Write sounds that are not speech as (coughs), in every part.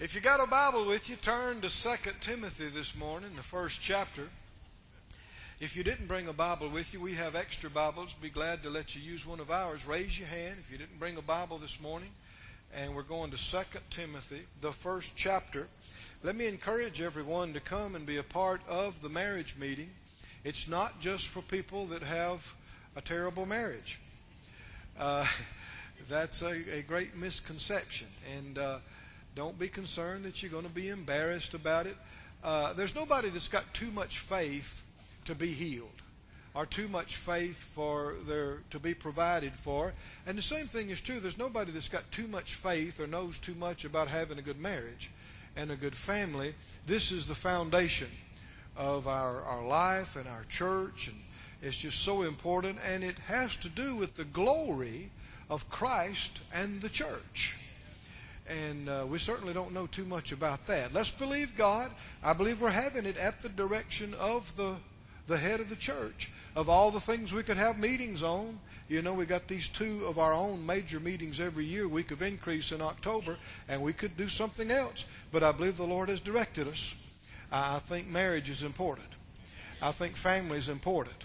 If you got a Bible with you, turn to 2 Timothy this morning, the first chapter. If you didn't bring a Bible with you, we have extra Bibles. Be glad to let you use one of ours. Raise your hand if you didn't bring a Bible this morning. And we're going to 2 Timothy, the first chapter. Let me encourage everyone to come and be a part of the marriage meeting. It's not just for people that have a terrible marriage. Uh, (laughs) that's a, a, great misconception. And uh, don't be concerned that you're going to be embarrassed about it. Uh, there's nobody that's got too much faith to be healed or too much faith for there to be provided for. And the same thing is true. There's nobody that's got too much faith or knows too much about having a good marriage and a good family. This is the foundation of our, our life and our church and it's just so important and it has to do with the glory of Christ and the church and uh, we certainly don't know too much about that. Let's believe God. I believe we're having it at the direction of the the head of the church. Of all the things we could have meetings on, you know, we got these two of our own major meetings every year, week of increase in October, and we could do something else. But I believe the Lord has directed us. I think marriage is important. I think family is important.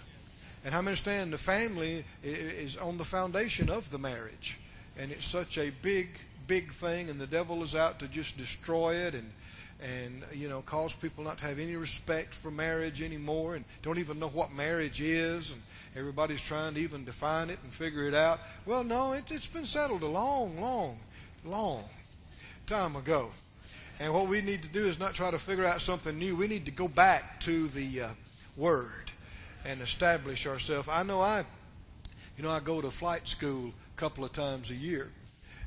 And I understand the family is on the foundation of the marriage. And it's such a big big thing, and the devil is out to just destroy it and and you know cause people not to have any respect for marriage anymore and don't even know what marriage is and everybody's trying to even define it and figure it out. Well no it, has been settled a long long long time ago. And what we need to do is not try to figure out something new. We need to go back to the uh, word and establish ourselves. I know i you know i go to flight school a couple of times a year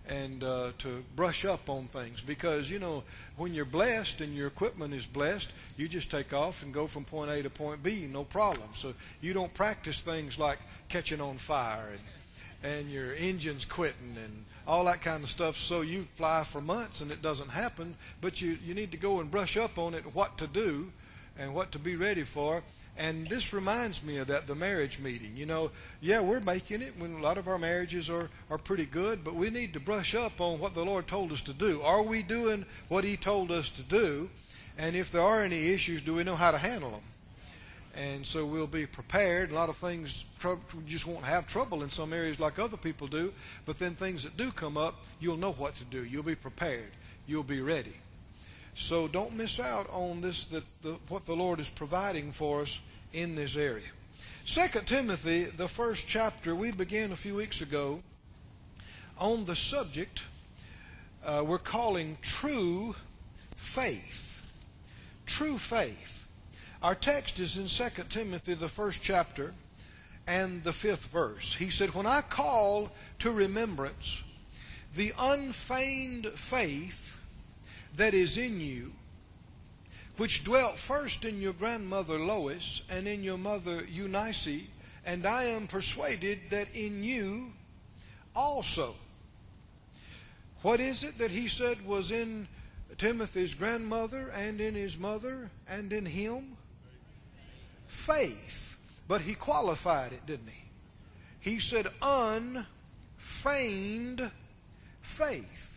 and uh, to brush up on things. Because you know when you're blessed and your equipment is blessed you just take off and go from point a to point b no problem. So you don't practice things like catching on fire and, and your engine's quitting and all that kind of stuff so you fly for months and it doesn't happen but you, you need to go and brush up on it what to do and what to be ready for and this reminds me of that, the marriage meeting. You know, yeah, we're making it when a lot of our marriages are, are pretty good, but we need to brush up on what the Lord told us to do. Are we doing what He told us to do? And if there are any issues, do we know how to handle them? And so we'll be prepared. A lot of things we just won't have trouble in some areas like other people do. But then things that do come up, you'll know what to do. You'll be prepared. You'll be ready. So don't miss out on this that the, what the Lord is providing for us in this area. Second Timothy, the first chapter, we began a few weeks ago on the subject uh, we're calling true faith. True faith. Our text is in 2 Timothy, the first chapter, and the fifth verse. He said, When I call to remembrance the unfeigned faith that is in you, which dwelt first in your grandmother Lois and in your mother Eunice, and I am persuaded that in you also. What is it that he said was in Timothy's grandmother and in his mother and in him? Faith. But he qualified it, didn't he? He said unfeigned faith.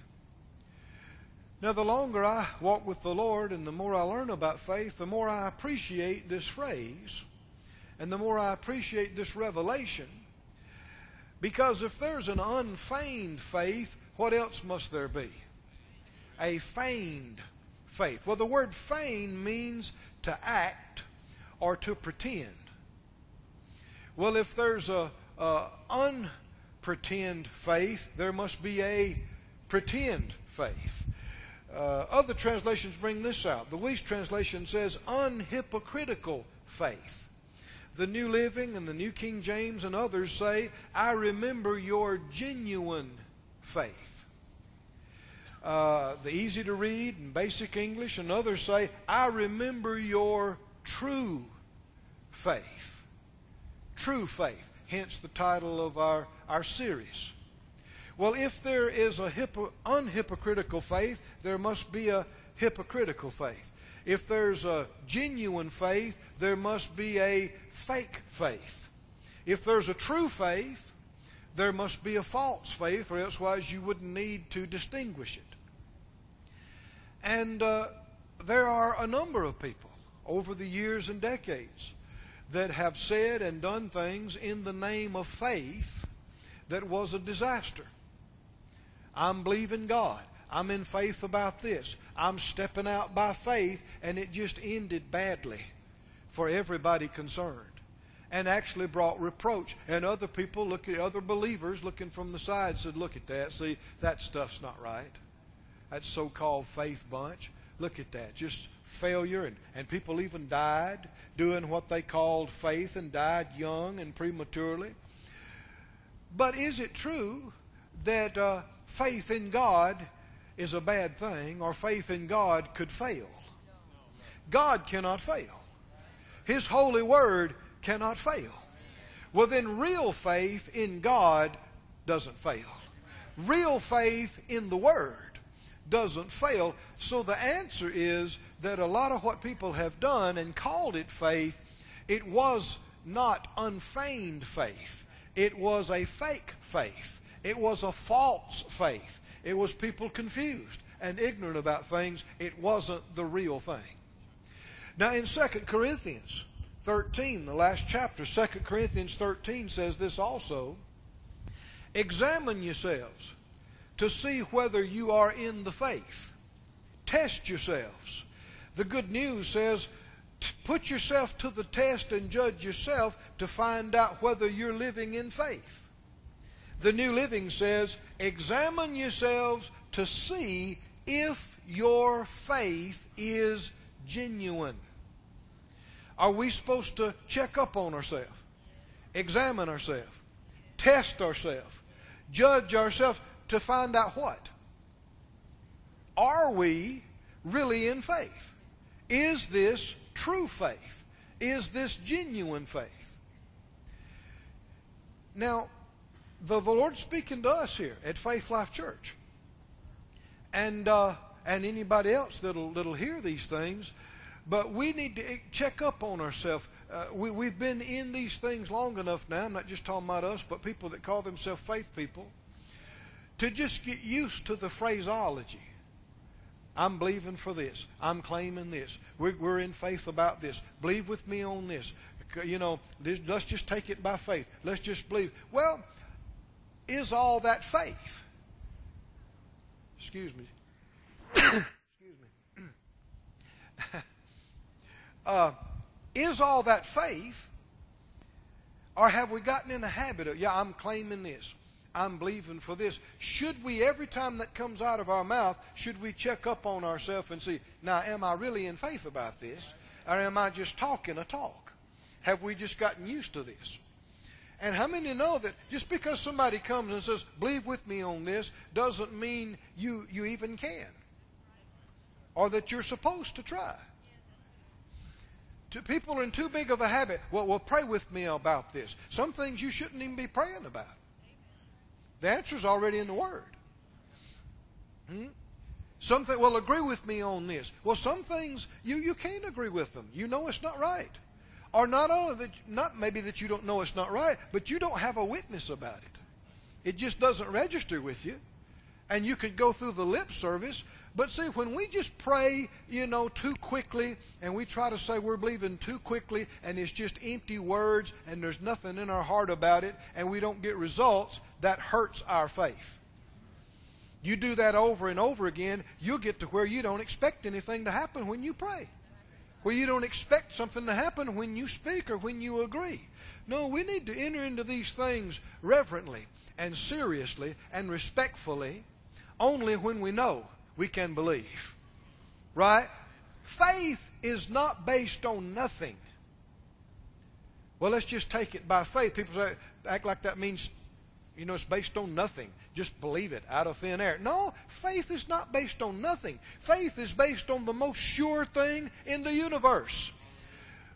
Now, the longer I walk with the Lord and the more I learn about faith, the more I appreciate this phrase and the more I appreciate this revelation. Because if there's an unfeigned faith, what else must there be? A feigned faith. Well, the word feign means to act or to pretend. Well, if there's a, a unpretend faith, there must be a pretend faith. Uh, other translations bring this out. The Wuest translation says unhypocritical faith. The New Living and the New King James and others say, I remember your genuine faith. Uh, the easy to read and basic English and others say, I remember your true faith. True faith. Hence the title of our, our series. Well, if there is a hypo, unhypocritical faith, there must be a hypocritical faith. If there's a genuine faith, there must be a fake faith. If there's a true faith, there must be a false faith, or elsewise you wouldn't need to distinguish it. And uh, there are a number of people over the years and decades that have said and done things in the name of faith that was a disaster. I'm believing God. I'm in faith about this. I'm stepping out by faith, and it just ended badly for everybody concerned and actually brought reproach. And other people look at other believers looking from the side said, Look at that. See, that stuff's not right. That so called faith bunch. Look at that. Just failure. And, and people even died doing what they called faith and died young and prematurely. But is it true that uh, faith in God is a bad thing or faith in God could fail? God cannot fail. His holy word cannot fail. Well, then, real faith in God doesn't fail. Real faith in the Word doesn't fail. So the answer is that a lot of what people have done and called it faith, it was not unfeigned faith. It was a fake faith. It was a false faith. It was people confused and ignorant about things. It wasn't the real thing. Now, in 2 Corinthians 13, the last chapter, 2 Corinthians 13 says this also Examine yourselves to see whether you are in the faith. Test yourselves. The good news says, put yourself to the test and judge yourself to find out whether you're living in faith. The New Living says, examine yourselves to see if your faith is genuine. Are we supposed to check up on ourselves, examine ourselves, test ourselves, judge ourselves to find out what? Are we really in faith? Is this true faith? Is this genuine faith? Now, the, the Lord's speaking to us here at Faith Life Church. And, uh, and anybody else that'll, that'll hear these things, but we need to check up on ourselves. Uh, we, we've been in these things long enough now. I'm not just talking about us, but people that call themselves faith people. To just get used to the phraseology. I'm believing for this. I'm claiming this. We're, we're in faith about this. Believe with me on this. You know, let's just take it by faith. Let's just believe. Well, is all that faith? Excuse me. (coughs) Excuse me. (coughs) uh, is all that faith? Or have we gotten in the habit of, yeah, I'm claiming this. I'm believing for this. Should we, every time that comes out of our mouth, should we check up on ourselves and see, now, am I really in faith about this? Or am I just talking a talk? Have we just gotten used to this? And how many know that just because somebody comes and says, believe with me on this, doesn't mean you, you even can? Or that you're supposed to try? people are in too big of a habit. Well, well, pray with me about this. Some things you shouldn't even be praying about. The answer's already in the Word. Hmm? Something, well, agree with me on this. Well, some things you, you can't agree with them. You know it's not right. Or not only that, not maybe that you don't know it's not right, but you don't have a witness about it. It just doesn't register with you. And you could go through the lip service, but see, when we just pray, you know, too quickly, and we try to say we're believing too quickly, and it's just empty words, and there's nothing in our heart about it, and we don't get results, that hurts our faith. You do that over and over again, you'll get to where you don't expect anything to happen when you pray. Where you don't expect something to happen when you speak or when you agree. No, we need to enter into these things reverently and seriously and respectfully only when we know we can believe. Right? Faith is not based on nothing. Well, let's just take it by faith. People say, act like that means, you know, it's based on nothing. Just believe it out of thin air. No, faith is not based on nothing. Faith is based on the most sure thing in the universe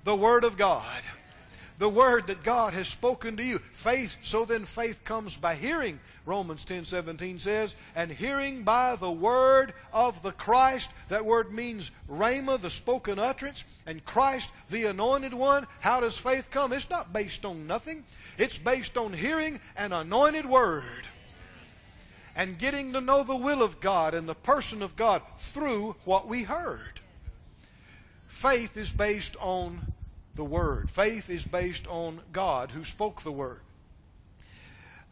the Word of God the word that God has spoken to you. Faith, so then faith comes by hearing, Romans 10 17 says, and hearing by the word of the Christ. That word means rhema, the spoken utterance, and Christ, the anointed one. How does faith come? It's not based on nothing, it's based on hearing an anointed word. and getting to know the will of God and the person of God through what we heard. Faith is based on the Word. Faith is based on God who spoke the Word.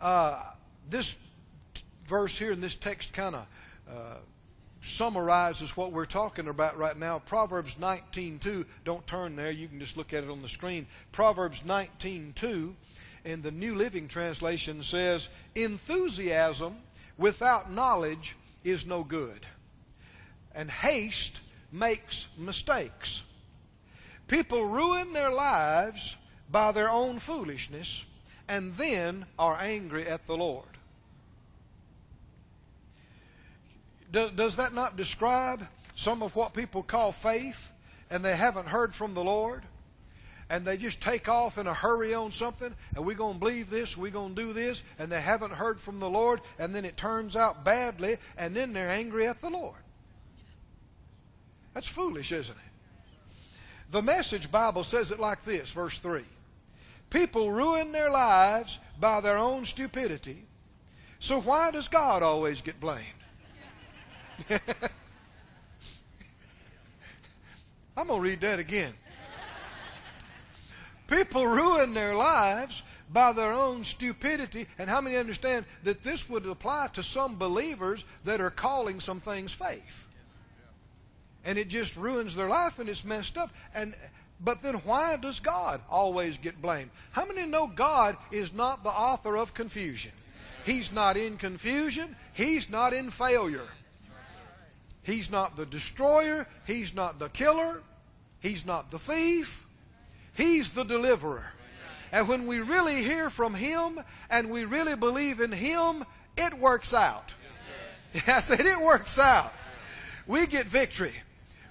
Uh, this verse here in this text kind of uh, summarizes what we're talking about right now. Proverbs 19:2. Don't turn there. You can just look at it on the screen. Proverbs 19:2 in the New Living Translation says, "Enthusiasm without knowledge is no good, and haste makes mistakes." People ruin their lives by their own foolishness and then are angry at the Lord. Does, does that not describe some of what people call faith and they haven't heard from the Lord? And they just take off in a hurry on something, and we're going to believe this, we're going to do this, and they haven't heard from the Lord, and then it turns out badly, and then they're angry at the Lord. That's foolish, isn't it? The message Bible says it like this, verse 3. People ruin their lives by their own stupidity. So why does God always get blamed? (laughs) I'm going to read that again. People ruin their lives by their own stupidity. And how many understand that this would apply to some believers that are calling some things faith? And it just ruins their life and it's messed up. And but then why does God always get blamed? How many know God is not the author of confusion? He's not in confusion. He's not in failure. He's not the destroyer. He's not the killer. He's not the thief. He's the deliverer. And when we really hear from Him and we really believe in Him, it works out. (laughs) I said, it works out. We get victory.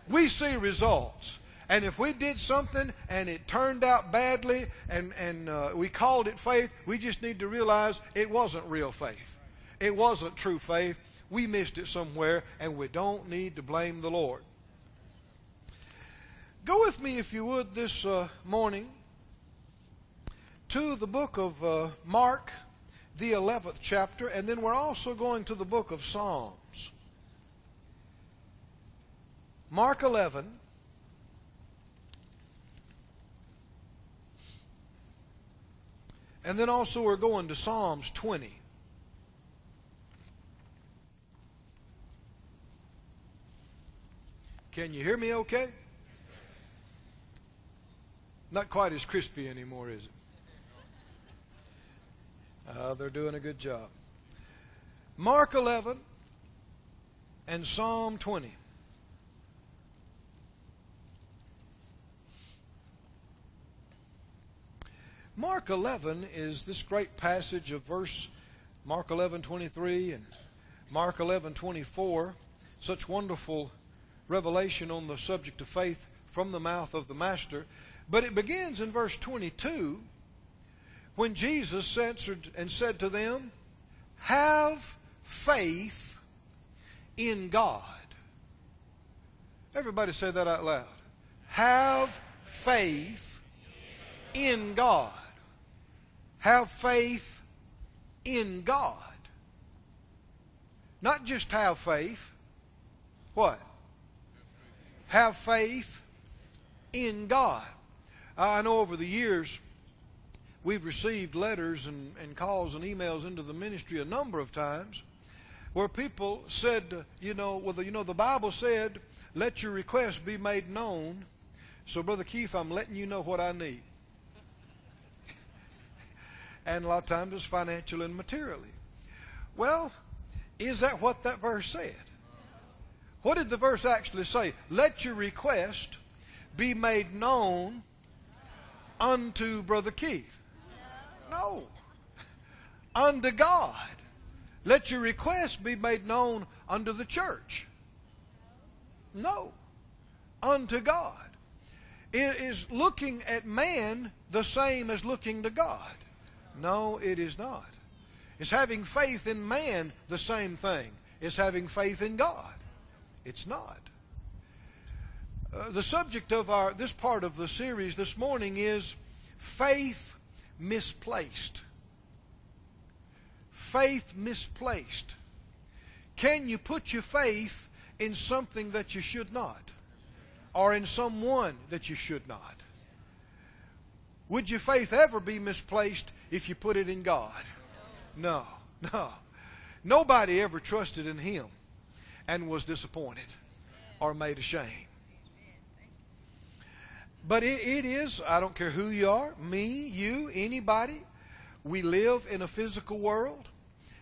We see results. And if we did something and it turned out badly and, and uh, we called it faith, we just need to realize it wasn't real faith. It wasn't true faith we missed it somewhere, and we don't need to blame the Lord. Go with me, if you would, this uh, morning to the book of uh, Mark, the 11th chapter, and then we're also going to the book of Psalms. Mark 11. And then also we're going to Psalms 20. Can you hear me okay? Not quite as crispy anymore, is it? Uh, they're doing a good job. Mark 11 and Psalm 20. Mark 11 is this great passage of verse Mark 11:23 and Mark 11:24, such wonderful revelation on the subject of faith from the mouth of the Master. But it begins in verse 22 when Jesus answered and said to them, Have faith in God. Everybody say that out loud. Have faith in God. Have faith in God. Not just have faith. What? have faith in God. I know over the years we've received letters and, and calls and emails into the ministry a number of times where people said, you know, well, you know, the Bible said, let your request be made known. So, Brother Keith, I'm letting you know what I need. And a lot of times it's financial and materially. Well, is that what that verse said? What did the verse actually say? Let your request be made known unto Brother Keith. No. unto God. Let your request be made known unto the church. No. Unto God. Is looking at man the same as looking to God? No, it is not. Is having faith in man the same thing? Is having faith in God? It's not. Uh, the subject of our this part of the series this morning is faith misplaced. Faith misplaced. Can you put your faith in something that you should not? Or in someone that you should not? Would your faith ever be misplaced if you put it in God? No, (laughs) no. Nobody ever trusted in Him and was disappointed or made ashamed. But it, it is, I don't care who you are, me, you, anybody, we live in a physical world,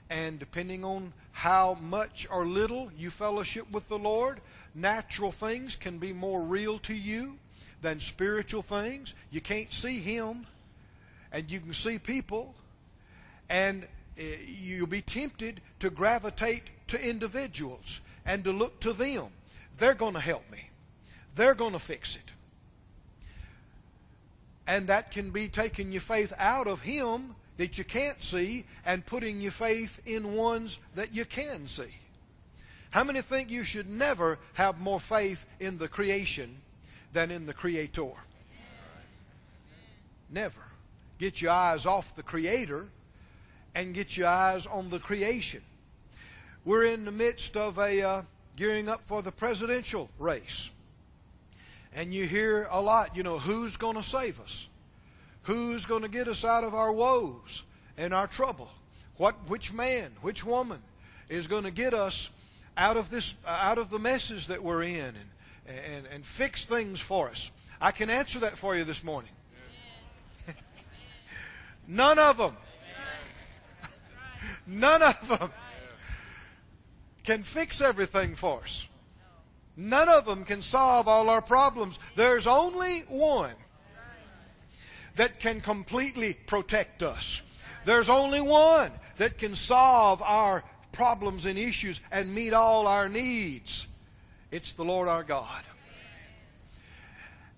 and depending on how much or little you fellowship with the Lord, natural things can be more real to you than spiritual things. You can't see Him, and you can see people, and eh, you'll be tempted to gravitate to individuals and to look to them. They're going to help me, they're going to fix it. And that can be taking your faith out of Him that you can't see and putting your faith in ones that you can see. How many think you should never have more faith in the creation than in the Creator? Never. Get your eyes off the Creator and get your eyes on the creation. We're in the midst of a uh, gearing up for the presidential race. And you hear a lot, you know, who's going to save us? Who's going to get us out of our woes and our trouble? What, which man, which woman is going to get us out of this, out of the messes that we're in and, and, and fix things for us? I can answer that for you this morning. (laughs) None of them. (laughs) None of them can fix everything for us. None of them can solve all our problems. There's only one that can completely protect us. There's only one that can solve our problems and issues and meet all our needs. It's the Lord our God.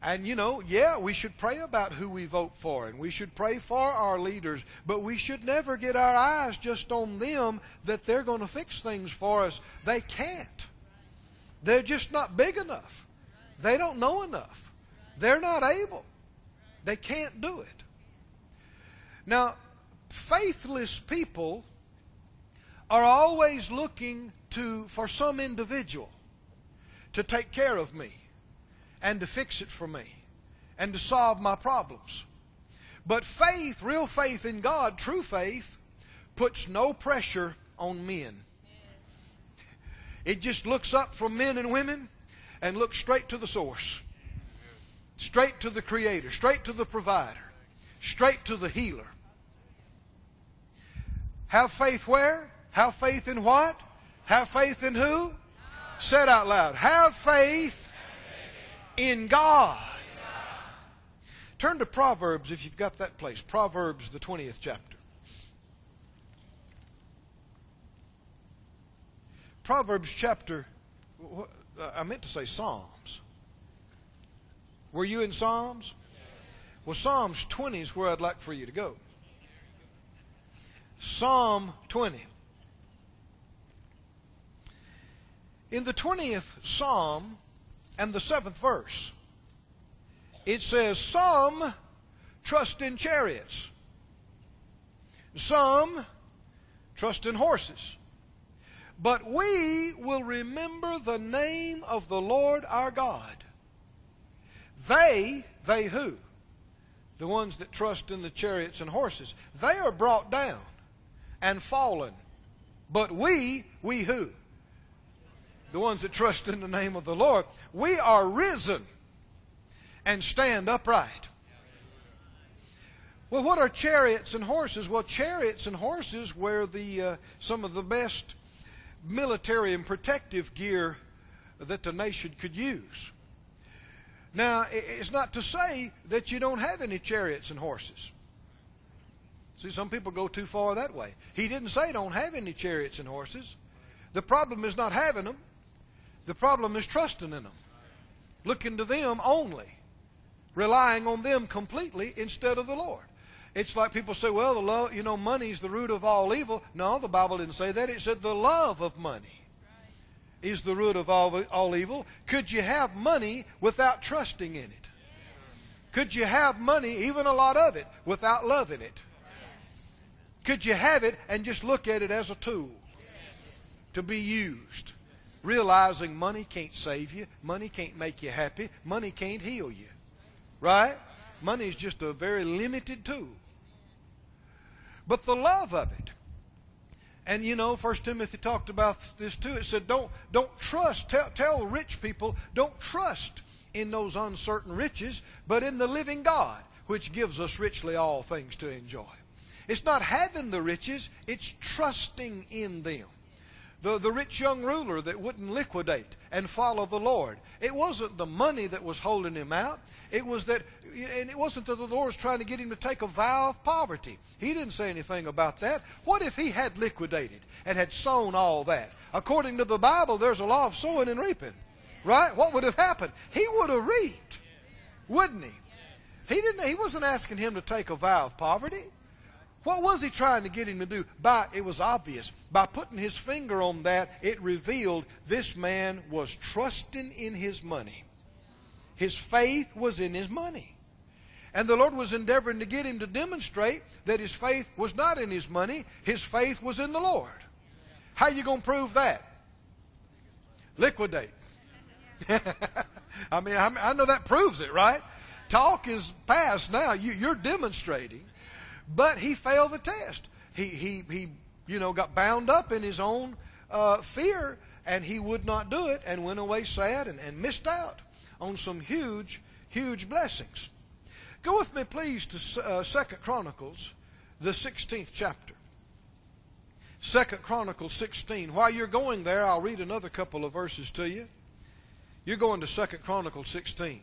And you know, yeah, we should pray about who we vote for and we should pray for our leaders, but we should never get our eyes just on them that they're going to fix things for us. They can't. They're just not big enough. They don't know enough. They're not able. They can't do it. Now, faithless people are always looking to for some individual to take care of me and to fix it for me and to solve my problems. But faith, real faith in God, true faith, puts no pressure on men. It just looks up from men and women and looks straight to the source, straight to the Creator, straight to the provider, straight to the healer. Have faith where? Have faith in what? Have faith in who? Said out loud. Have faith in God. Turn to Proverbs if you've got that place. Proverbs, the 20th chapter. Proverbs chapter, I meant to say Psalms. Were you in Psalms? Well, Psalms 20 is where I'd like for you to go. Psalm 20. In the 20th Psalm and the 7th verse, it says, Some trust in chariots, some trust in horses but we will remember the name of the Lord our God. They, they who? The ones that trust in the chariots and horses. They are brought down and fallen. But we, we who? The ones that trust in the name of the Lord. We are risen and stand upright. Well, what are chariots and horses? Well, chariots and horses were the uh, some of the best military and protective gear that the nation could use. Now, it's not to say that you don't have any chariots and horses. See, some people go too far that way. He didn't say don't have any chariots and horses. The problem is not having them, the problem is trusting in them, looking to them only, relying on them completely instead of the Lord. It's like people say, well, the love, you know, money's the root of all evil. No, the Bible didn't say that. It said the love of money is the root of all, all evil. Could you have money without trusting in it? Could you have money, even a lot of it, without loving it? Could you have it and just look at it as a tool? to be used. Realizing money can't save you, money can't make you happy, money can't heal you. Right? Money is just a very limited tool. But the love of it. And you know, First Timothy talked about this too. It said, "Don't don't trust. Tell, tell rich people, don't trust in those uncertain riches, but in the living God, which gives us richly all things to enjoy." It's not having the riches; it's trusting in them the, the rich young ruler that wouldn't liquidate and follow the Lord. It wasn't the money that was holding him out. It was that, and it wasn't that the Lord was trying to get him to take a vow of poverty. He didn't say anything about that. What if he had liquidated and had sown all that? According to the Bible, there's a law of sowing and reaping. Right? What would have happened? He would have reaped, wouldn't he? He didn't. He wasn't asking him to take a vow of poverty. What was he trying to get him to do? By it was obvious. By putting his finger on that, it revealed this man was trusting in his money. His faith was in his money. And the Lord was endeavoring to get him to demonstrate that his faith was not in his money, his faith was in the Lord. How you going to prove that? Liquidate. (laughs) I mean, I know that proves it, right? Talk is past now. You, you're demonstrating but he failed the test. He, he, he you know, got bound up in his own uh, fear, and he would not do it and went away sad and, and missed out on some huge, huge blessings. Go with me, please, to uh, Second Chronicles, the 16th chapter. Second Chronicles 16. While you're going there, I'll read another couple of verses to you. You're going to Second Chronicles 16.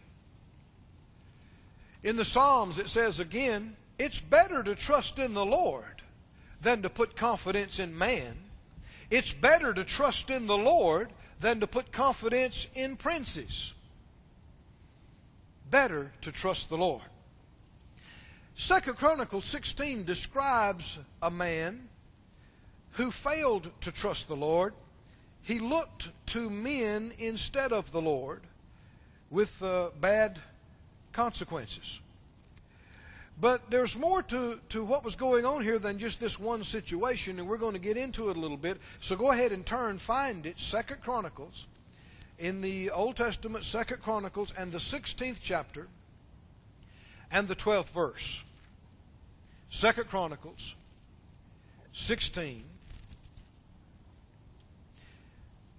In the Psalms, it says again, it's better to trust in the Lord than to put confidence in man. It's better to trust in the Lord than to put confidence in princes. Better to trust the Lord. Second Chronicles 16 describes a man who failed to trust the Lord. He looked to men instead of the Lord with uh, bad consequences. But there's more to, to what was going on here than just this one situation, and we're going to get into it a little bit. So go ahead and turn, find it, Second Chronicles, in the Old Testament, Second Chronicles, and the 16th chapter, and the 12th verse. Second Chronicles, 16,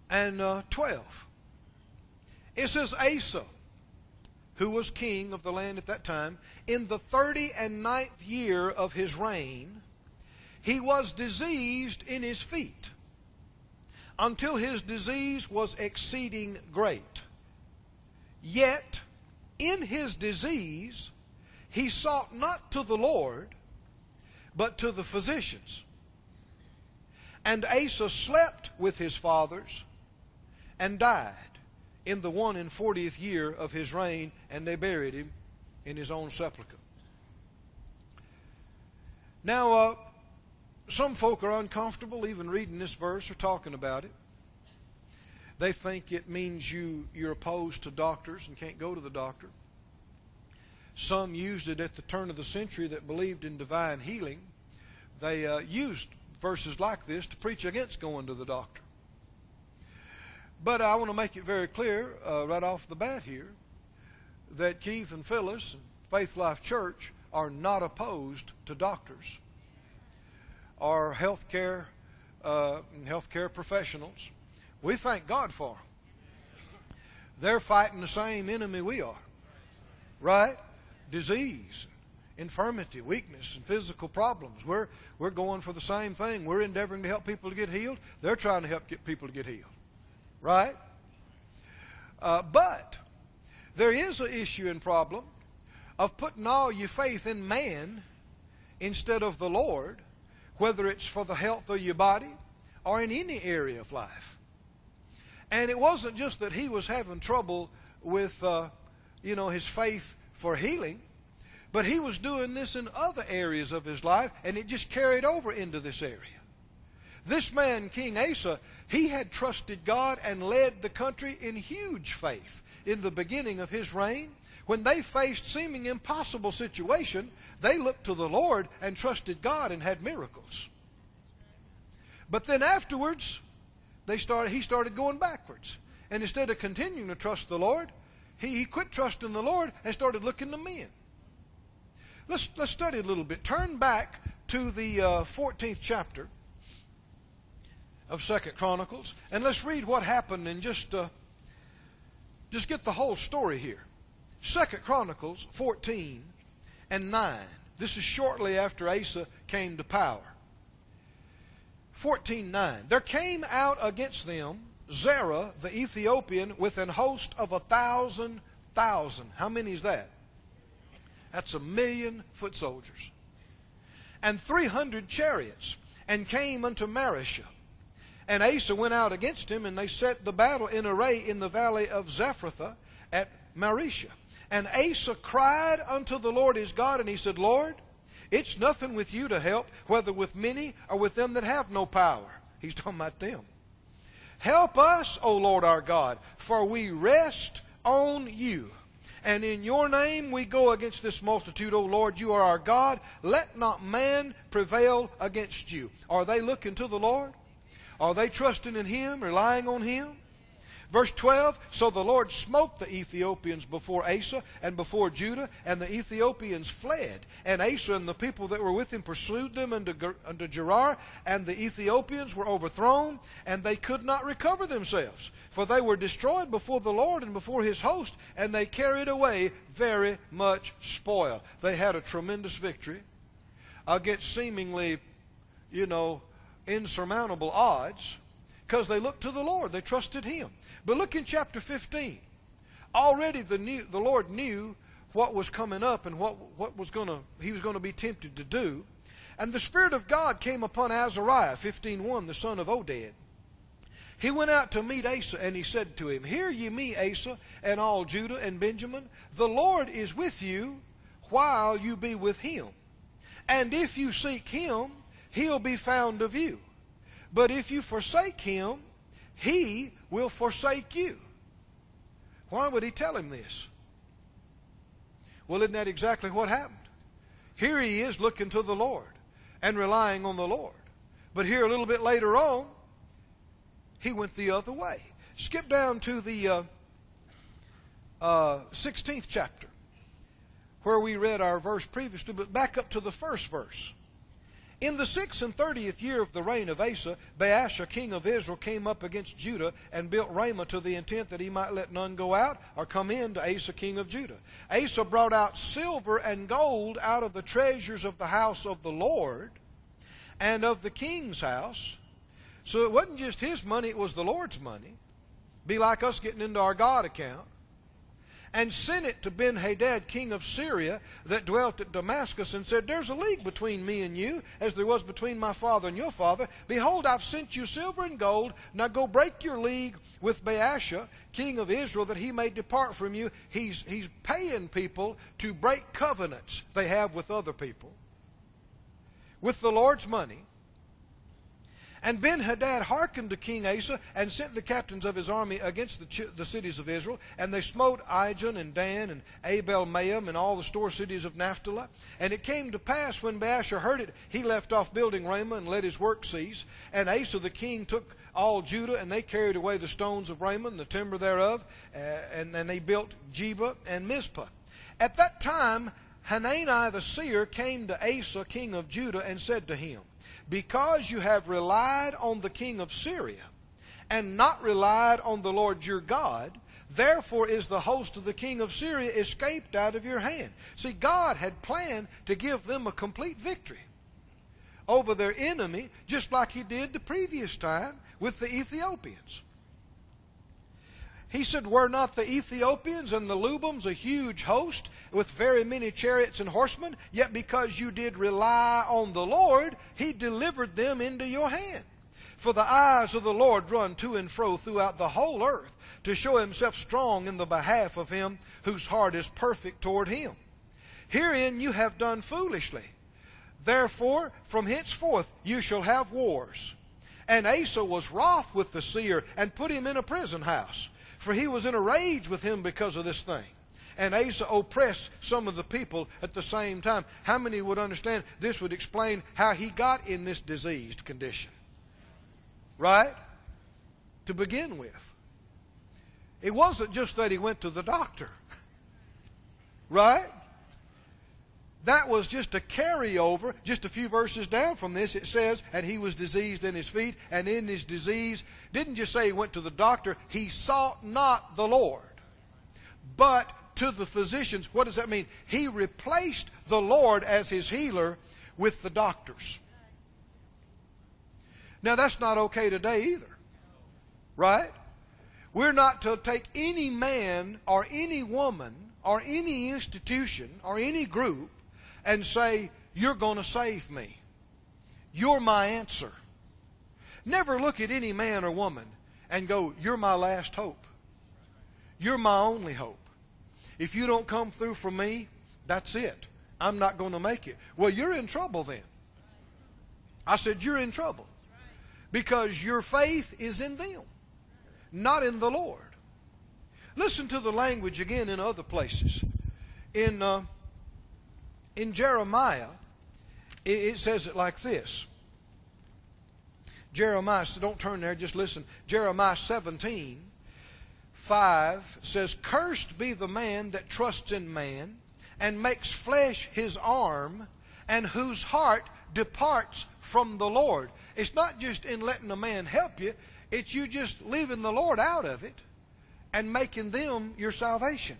and uh, 12. It says Asa who was king of the land at that time, in the thirty and ninth year of his reign, he was diseased in his feet until his disease was exceeding great. Yet, in his disease, he sought not to the Lord, but to the physicians. And Asa slept with his fathers and died in the one and fortieth year of his reign, and they buried him in his own sepulchre. Now, uh, some folk are uncomfortable even reading this verse or talking about it. They think it means you, you're opposed to doctors and can't go to the doctor. Some used it at the turn of the century that believed in divine healing. They uh, used verses like this to preach against going to the doctor. But I want to make it very clear uh, right off the bat here that Keith and Phyllis Faith Life Church are not opposed to doctors or healthcare uh, healthcare professionals. We thank God for them. They're fighting the same enemy we are, right? Disease, infirmity, weakness, and physical problems. We're we're going for the same thing. We're endeavoring to help people to get healed. They're trying to help get people to get healed. Right? Uh, but there is an issue and problem of putting all your faith in man instead of the Lord, whether it's for the health of your body or in any area of life. And it wasn't just that he was having trouble with, uh, you know, his faith for healing, but he was doing this in other areas of his life, and it just carried over into this area. This man, King Asa, he had trusted God and led the country in huge faith in the beginning of his reign. When they faced seeming impossible situation, they looked to the Lord and trusted God and had miracles. But then afterwards, they started, he started going backwards. And instead of continuing to trust the Lord, he, he quit trusting the Lord and started looking to men. Let's, let's study a little bit. Turn back to the uh, 14th chapter of Second Chronicles, and let's read what happened and just uh, just get the whole story here. Second Chronicles 14 and 9. This is shortly after Asa came to power. 14.9 There came out against them Zerah the Ethiopian with an host of a thousand thousand. How many is that? That's a million foot soldiers. And three hundred chariots, and came unto Mareshah. And Asa went out against him, and they set the battle in array in the valley of Zephathah at Mareshah. And Asa cried unto the Lord his God, and he said, Lord, it's nothing with you to help, whether with many or with them that have no power. He's talking about them. Help us, O Lord our God, for we rest on you. And in your name we go against this multitude, O Lord. You are our God. Let not man prevail against you. Are they looking to the Lord? Are they trusting in Him, relying on Him? Verse 12 So the Lord smote the Ethiopians before Asa and before Judah, and the Ethiopians fled. And Asa and the people that were with him pursued them unto, unto Gerar, and the Ethiopians were overthrown, and they could not recover themselves. For they were destroyed before the Lord and before his host, and they carried away very much spoil. They had a tremendous victory against seemingly, you know, insurmountable odds because they looked to the Lord. They trusted Him. But look in chapter 15. Already the, new, the Lord knew what was coming up and what, what was to he was going to be tempted to do. And the Spirit of God came upon Azariah, 15.1, the son of Oded. He went out to meet Asa, and he said to him, Hear ye me, Asa, and all Judah and Benjamin. The Lord is with you while you be with him. And if you seek him, he'll be found of you. But if you forsake him, he will forsake you. Why would he tell him this? Well, isn't that exactly what happened? Here he is looking to the Lord and relying on the Lord. But here a little bit later on, he went the other way. Skip down to the uh, uh, 16th chapter where we read our verse previously, but back up to the first verse. In the sixth and thirtieth year of the reign of Asa, Baasha, king of Israel, came up against Judah and built Ramah to the intent that he might let none go out or come in to Asa, king of Judah. Asa brought out silver and gold out of the treasures of the house of the Lord and of the king's house. So it wasn't just his money, it was the Lord's money. Be like us getting into our God account and sent it to Ben Hadad, king of Syria, that dwelt at Damascus, and said, There's a league between me and you, as there was between my father and your father. Behold, I've sent you silver and gold. Now go break your league with Baasha, king of Israel, that he may depart from you. He's, he's paying people to break covenants they have with other people with the Lord's money and Ben Hadad hearkened to King Asa and sent the captains of his army against the, ch- the cities of Israel. And they smote Ijon and Dan and Abel Maim and all the store cities of Naphtali. And it came to pass when Baasha heard it, he left off building Ramah and let his work cease. And Asa the king took all Judah, and they carried away the stones of Ramah and the timber thereof, uh, and, and they built Geba and Mizpah. At that time, Hanani the seer came to Asa, king of Judah, and said to him, because you have relied on the king of Syria and not relied on the Lord your God, therefore is the host of the king of Syria escaped out of your hand. See, God had planned to give them a complete victory over their enemy, just like he did the previous time with the Ethiopians. He said, Were not the Ethiopians and the Lubims a huge host with very many chariots and horsemen? Yet because you did rely on the Lord, he delivered them into your hand. For the eyes of the Lord run to and fro throughout the whole earth to show himself strong in the behalf of him whose heart is perfect toward him. Herein you have done foolishly. Therefore, from henceforth you shall have wars. And Asa was wroth with the seer and put him in a prison house for he was in a rage with him because of this thing. And Asa oppressed some of the people at the same time. How many would understand this would explain how he got in this diseased condition? Right? to begin with. It wasn't just that he went to the doctor, (laughs) right? That was just a carryover. Just a few verses down from this, it says, And he was diseased in his feet, and in his disease, didn't just say he went to the doctor, he sought not the Lord, but to the physicians. What does that mean? He replaced the Lord as his healer with the doctors. Now, that's not okay today either, right? We're not to take any man or any woman or any institution or any group and say, You're going to save me. You're my answer. Never look at any man or woman and go, You're my last hope. You're my only hope. If you don't come through for me, that's it. I'm not going to make it. Well, you're in trouble then. I said, You're in trouble. Because your faith is in them, not in the Lord. Listen to the language again in other places. In, uh, in Jeremiah, it, says it like this. Jeremiah, so don't turn there, just listen. Jeremiah 17, 5 says, Cursed be the man that trusts in man and makes flesh his arm, and whose heart departs from the Lord. It's not just in letting a man help you, it's you just leaving the Lord out of it and making them your salvation.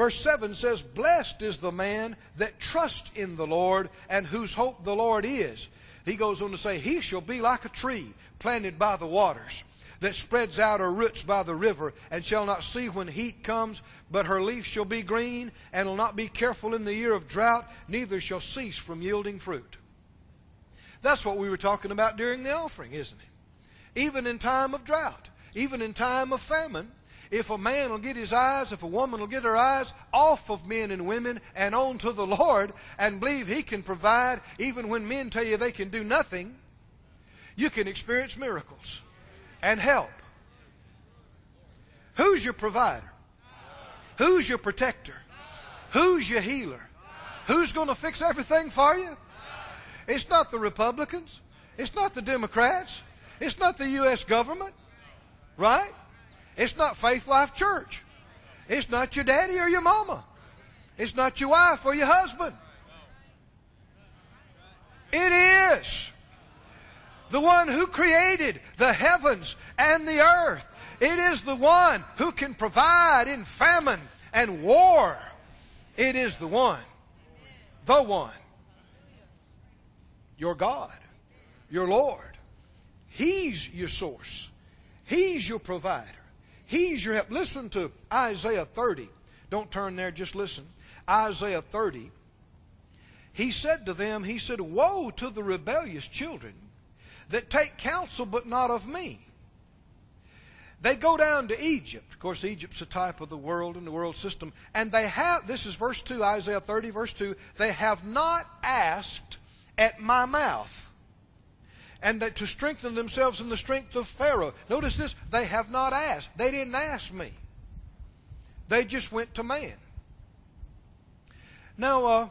Verse 7 says, Blessed is the man that trusts in the Lord and whose hope the Lord is. He goes on to say, He shall be like a tree planted by the waters that spreads out her roots by the river, and shall not see when heat comes, but her leaf shall be green, and will not be careful in the year of drought, neither shall cease from yielding fruit. That's what we were talking about during the offering, isn't it? Even in time of drought, even in time of famine, if a man will get his eyes, if a woman will get her eyes off of men and women and on to the (laughs) Lord and believe He can provide, even when men tell you they can do nothing, you can experience miracles and help. Who's your provider? Who's your protector? Who's your healer? Who's going to fix everything for you? It's not the Republicans. It's not the Democrats. It's not the U.S. government. Right? It's not Faith Life Church. It's not your daddy or your mama. It's not your wife or your husband. It is the one who created the heavens and the earth. It is the one who can provide in famine and war. It is the one, the one your God, your Lord. He's your source. He's your provider. He's your help. Listen to Isaiah 30. Don't turn there, just listen. Isaiah 30. He said to them, He said, Woe to the rebellious children that take counsel but not of me. They go down to Egypt. Of course, Egypt's a type of the world and the world system. And they have, this is verse 2, Isaiah 30, verse 2, they have not asked at my mouth and to strengthen themselves in the strength of Pharaoh. Notice this, they have not asked. They didn't ask me. They just went to man. Now, uh,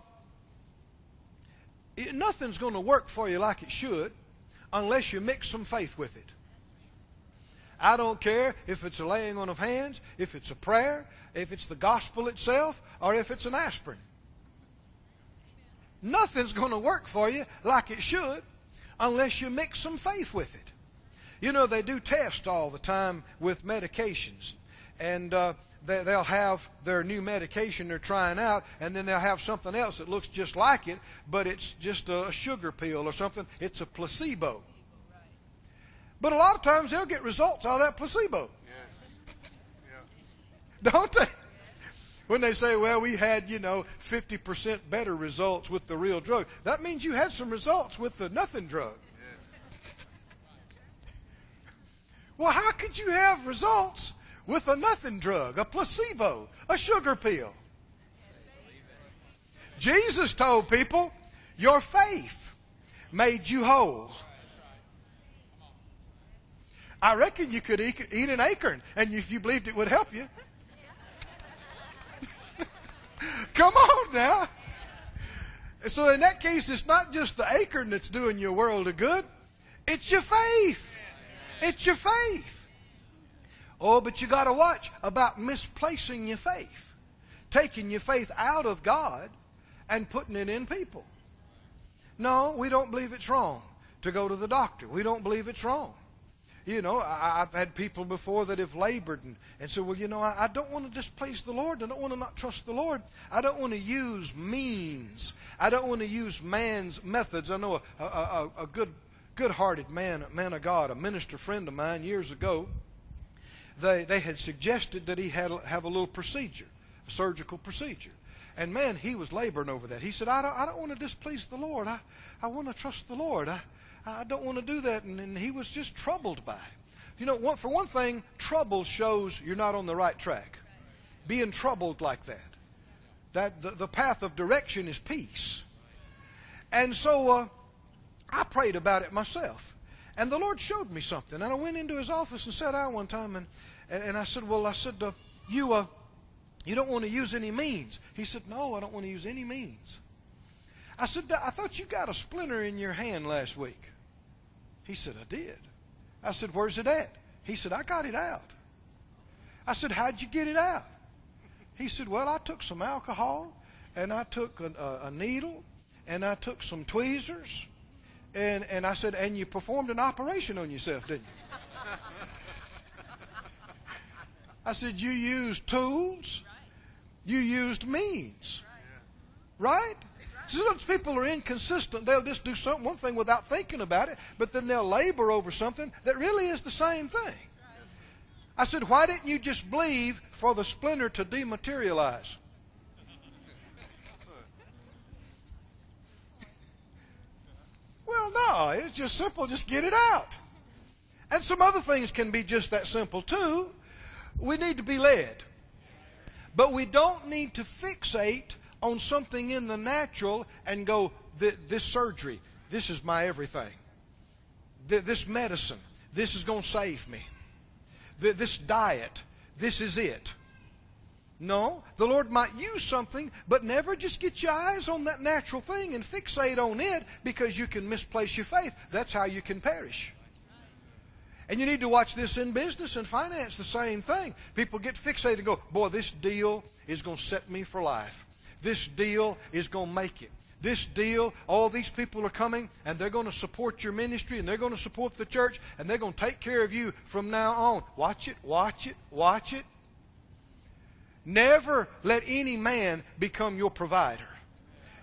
nothing's going to work for you like it should unless you mix some faith with it. I don't care if it's a laying on of hands, if it's a prayer, if it's the gospel itself, or if it's an aspirin. Nothing's going to work for you like it should unless you mix some faith with it. You know, they do tests all the time with medications. And uh, they, will have their new medication they're trying out, and then they'll have something else that looks just like it, but it's just a sugar pill or something. It's a placebo. But a lot of times they'll get results out of that placebo. Yes. Yeah. (laughs) Don't they? When they say, well, we had, you know, 50% better results with the real drug, that means you had some results with the nothing drug. well, how could you have results with a nothing drug, a placebo, a sugar pill? Jesus told people, your faith made you whole. I reckon you could eat an acorn, and if you believed it would help you. Come on now. So in that case, it's not just the acorn that's doing your world a good. It's your faith. It's your faith. Oh, but you got to watch about misplacing your faith, taking your faith out of God and putting it in people. No, we don't believe it's wrong to go to the doctor. We don't believe it's wrong. You know, I, have had people before that have labored and, and said, well, you know, I, I don't want to displease the Lord. I don't want to not trust the Lord. I don't want to use means. I don't want to use man's methods. I know a, a, a good, good-hearted man, a man of God, a minister friend of mine years ago, they, they had suggested that he had have a little procedure, a surgical procedure. And man, he was laboring over that. He said, I don't, I don't want to displease the Lord. I, I want to trust the Lord. I, I don't want to do that. And, and he was just troubled by it. You know, one, for one thing, trouble shows you're not on the right track. Being troubled like that. That the, the path of direction is peace. And so uh, I prayed about it myself. And the Lord showed me something. And I went into his office and sat down one time and, and, and I said, Well, I said, uh, you, uh, you don't want to use any means. He said, No, I don't want to use any means. I said, I thought you got a splinter in your hand last week. He said, I did. I said, Where's it at? He said, I got it out. I said, How'd you get it out? He said, Well, I took some alcohol and I took a, a, a needle and I took some tweezers. And, and I said, And you performed an operation on yourself, didn't you? I said, You used tools you used means. Right? Sometimes people are inconsistent. They'll just do some, one thing without thinking about it, but then they'll labor over something that really is the same thing. I said, why didn't you just believe for the splinter to dematerialize? well, no, it's just simple. Just get it out. And some other things can be just that simple, too. We need to be led. But we don't need to fixate on something in the natural and go, this surgery, this is my everything. This medicine, this is going to save me. This diet, this is it. No, the Lord might use something, but never just get your eyes on that natural thing and fixate on it because you can misplace your faith. That's how you can perish. And you need to watch this in business and finance, the same thing. People get fixated and go, boy, this deal is going to set me for life. This deal is going to make it. This deal, all these people are coming and they're going to support your ministry and they're going to support the church and they're going to take care of you from now on. Watch it, watch it, watch it. Never let any man become your provider.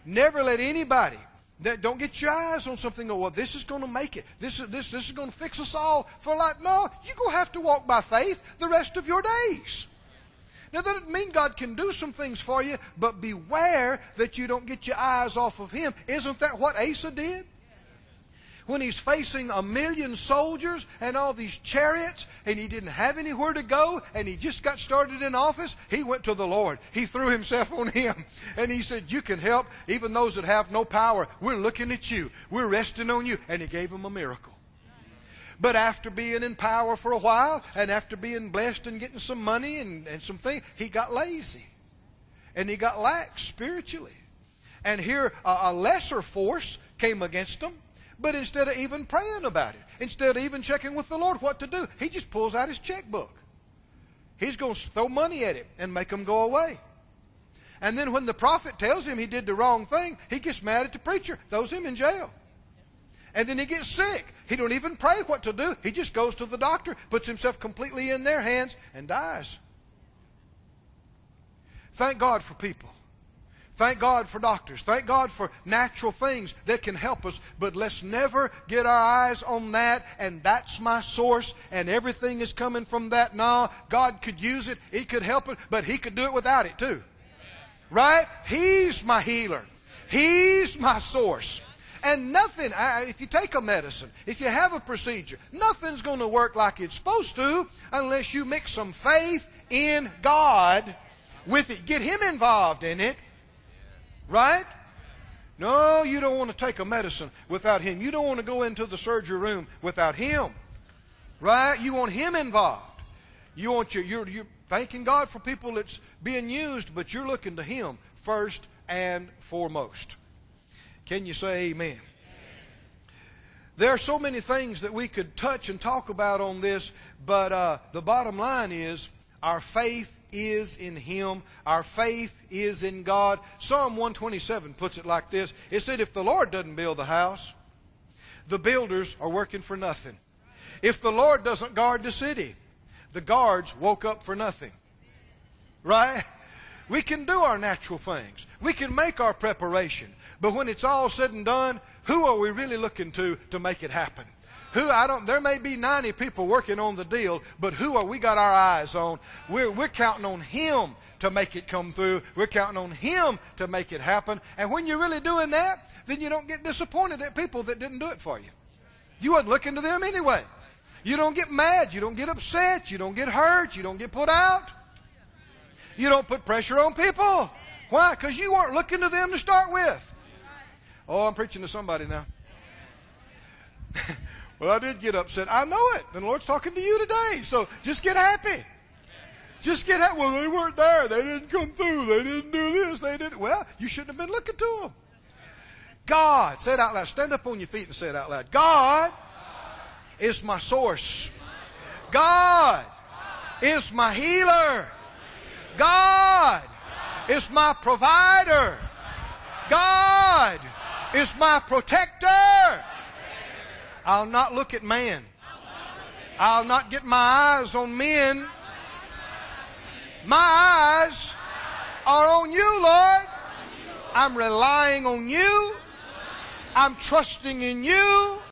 Never let anybody that don't get your eyes on something. Go, well, this is going to make it. This is this this is going to fix us all for life. No, you're going to have to walk by faith the rest of your days. Now that doesn't mean God can do some things for you, but beware that you don't get your eyes off of Him. Isn't that what Asa did? when he's facing a million soldiers and all these chariots and he didn't have anywhere to go and he just got started in office, he went to the Lord. He threw himself on him and he said, You can help even those that have no power. We're looking at you. We're resting on you. And he gave him a miracle. But after being in power for a while and after being blessed and getting some money and, and some things, he got lazy. And he got lax spiritually. And here a, a lesser force came against him but instead of even praying about it, instead of even checking with the Lord what to do, he just pulls out his checkbook. He's going to throw money at him and make him go away. And then when the prophet tells him he did the wrong thing, he gets mad at the preacher, throws him in jail. And then he gets sick. He don't even pray what to do. He just goes to the doctor, puts himself completely in their hands, and dies. Thank God for people Thank God for doctors. Thank God for natural things that can help us. But let's never get our eyes on that and that's my source and everything is coming from that. No, God could use it. He could help it, but He could do it without it too. Right? He's my healer. He's my source. And nothing, if you take a medicine, if you have a procedure, nothing's going to work like it's supposed to unless you mix some faith in God with it. Get Him involved in it Right? No, you don't want to take a medicine without Him. You don't want to go into the surgery room without Him. Right? You want Him involved. You want your, you're, you're thanking God for people that's being used, but you're looking to Him first and foremost. Can you say amen? There are so many things that we could touch and talk about on this, but uh, the bottom line is our faith is in Him. Our faith is in God. Psalm 127 puts it like this It said, If the Lord doesn't build the house, the builders are working for nothing. If the Lord doesn't guard the city, the guards woke up for nothing. Right? We can do our natural things. We can make our preparation. But when it's all said and done, who are we really looking to to make it happen? Who I don't there may be 90 people working on the deal, but who are we got our eyes on? We're we're counting on him to make it come through. We're counting on him to make it happen. And when you're really doing that, then you don't get disappointed at people that didn't do it for you. You wasn't looking to them anyway. You don't get mad, you don't get upset, you don't get hurt, you don't get put out. You don't put pressure on people. Why? Because you weren't looking to them to start with. Oh, I'm preaching to somebody now. (laughs) well, I did get upset. I know it. The Lord's talking to you today. So just get happy. Just get happy. Well, they weren't there. They didn't come through. They didn't do this. They didn't. Well, you shouldn't have been looking to them. God, say it out loud. Stand up on your feet and say it out loud. God is my source. God is my healer. God is my provider. God is my protector. I'll not look at man. I'll not get my eyes on men. My eyes are on you, Lord. I'm relying on you. I'm trusting in you.